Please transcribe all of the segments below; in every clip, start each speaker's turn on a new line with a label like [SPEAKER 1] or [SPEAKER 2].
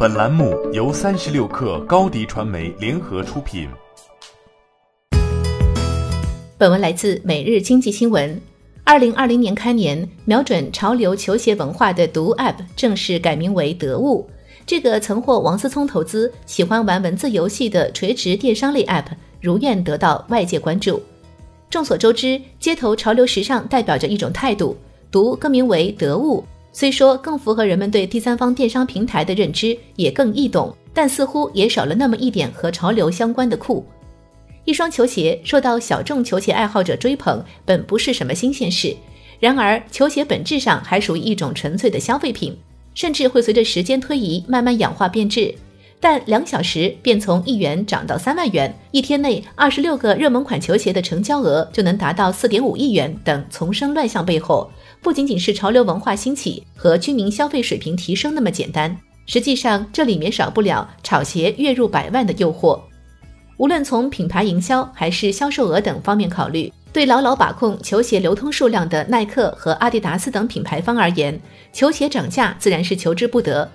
[SPEAKER 1] 本栏目由三十六克高低传媒联合出品。
[SPEAKER 2] 本文来自每日经济新闻。二零二零年开年，瞄准潮流球鞋文化的读 App 正式改名为得物。这个曾获王思聪投资、喜欢玩文字游戏的垂直电商类 App，如愿得到外界关注。众所周知，街头潮流时尚代表着一种态度。读更名为得物。虽说更符合人们对第三方电商平台的认知，也更易懂，但似乎也少了那么一点和潮流相关的酷。一双球鞋受到小众球鞋爱好者追捧，本不是什么新鲜事。然而，球鞋本质上还属于一种纯粹的消费品，甚至会随着时间推移慢慢氧化变质。但两小时便从一元涨到三万元，一天内二十六个热门款球鞋的成交额就能达到四点五亿元等丛生乱象背后。不仅仅是潮流文化兴起和居民消费水平提升那么简单，实际上这里面少不了炒鞋月入百万的诱惑。无论从品牌营销还是销售额等方面考虑，对牢牢把控球鞋流通数量的耐克和阿迪达斯等品牌方而言，球鞋涨价自然是求之不得。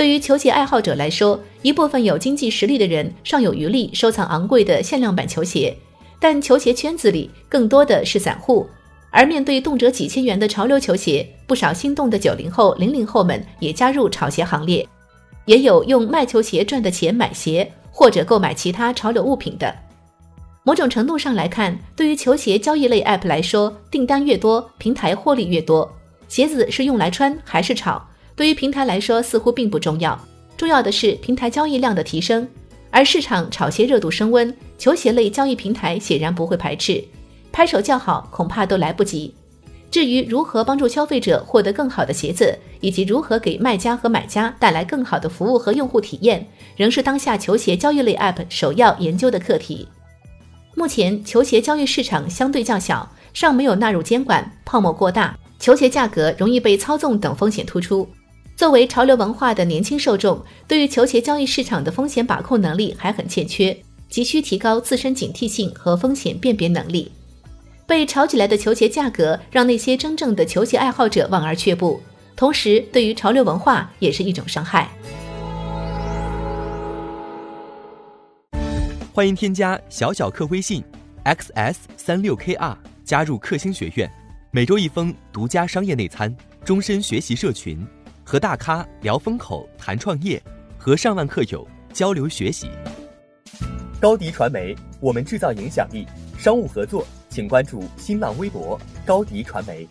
[SPEAKER 2] 对于球鞋爱好者来说，一部分有经济实力的人尚有余力收藏昂贵的限量版球鞋，但球鞋圈子里更多的是散户。而面对动辄几千元的潮流球鞋，不少心动的九零后、零零后们也加入炒鞋行列，也有用卖球鞋赚的钱买鞋或者购买其他潮流物品的。某种程度上来看，对于球鞋交易类 App 来说，订单越多，平台获利越多。鞋子是用来穿还是炒，对于平台来说似乎并不重要，重要的是平台交易量的提升。而市场炒鞋热度升温，球鞋类交易平台显然不会排斥。拍手叫好，恐怕都来不及。至于如何帮助消费者获得更好的鞋子，以及如何给卖家和买家带来更好的服务和用户体验，仍是当下球鞋交易类 App 首要研究的课题。目前，球鞋交易市场相对较小，尚没有纳入监管，泡沫过大，球鞋价格容易被操纵等风险突出。作为潮流文化的年轻受众，对于球鞋交易市场的风险把控能力还很欠缺，急需提高自身警惕性和风险辨别能力。被炒起来的球鞋价格，让那些真正的球鞋爱好者望而却步，同时对于潮流文化也是一种伤害。
[SPEAKER 3] 欢迎添加小小客微信，xs 三六 kr，加入克星学院，每周一封独家商业内参，终身学习社群，和大咖聊风口、谈创业，和上万客友交流学习。高迪传媒，我们制造影响力，商务合作。请关注新浪微博高迪传媒。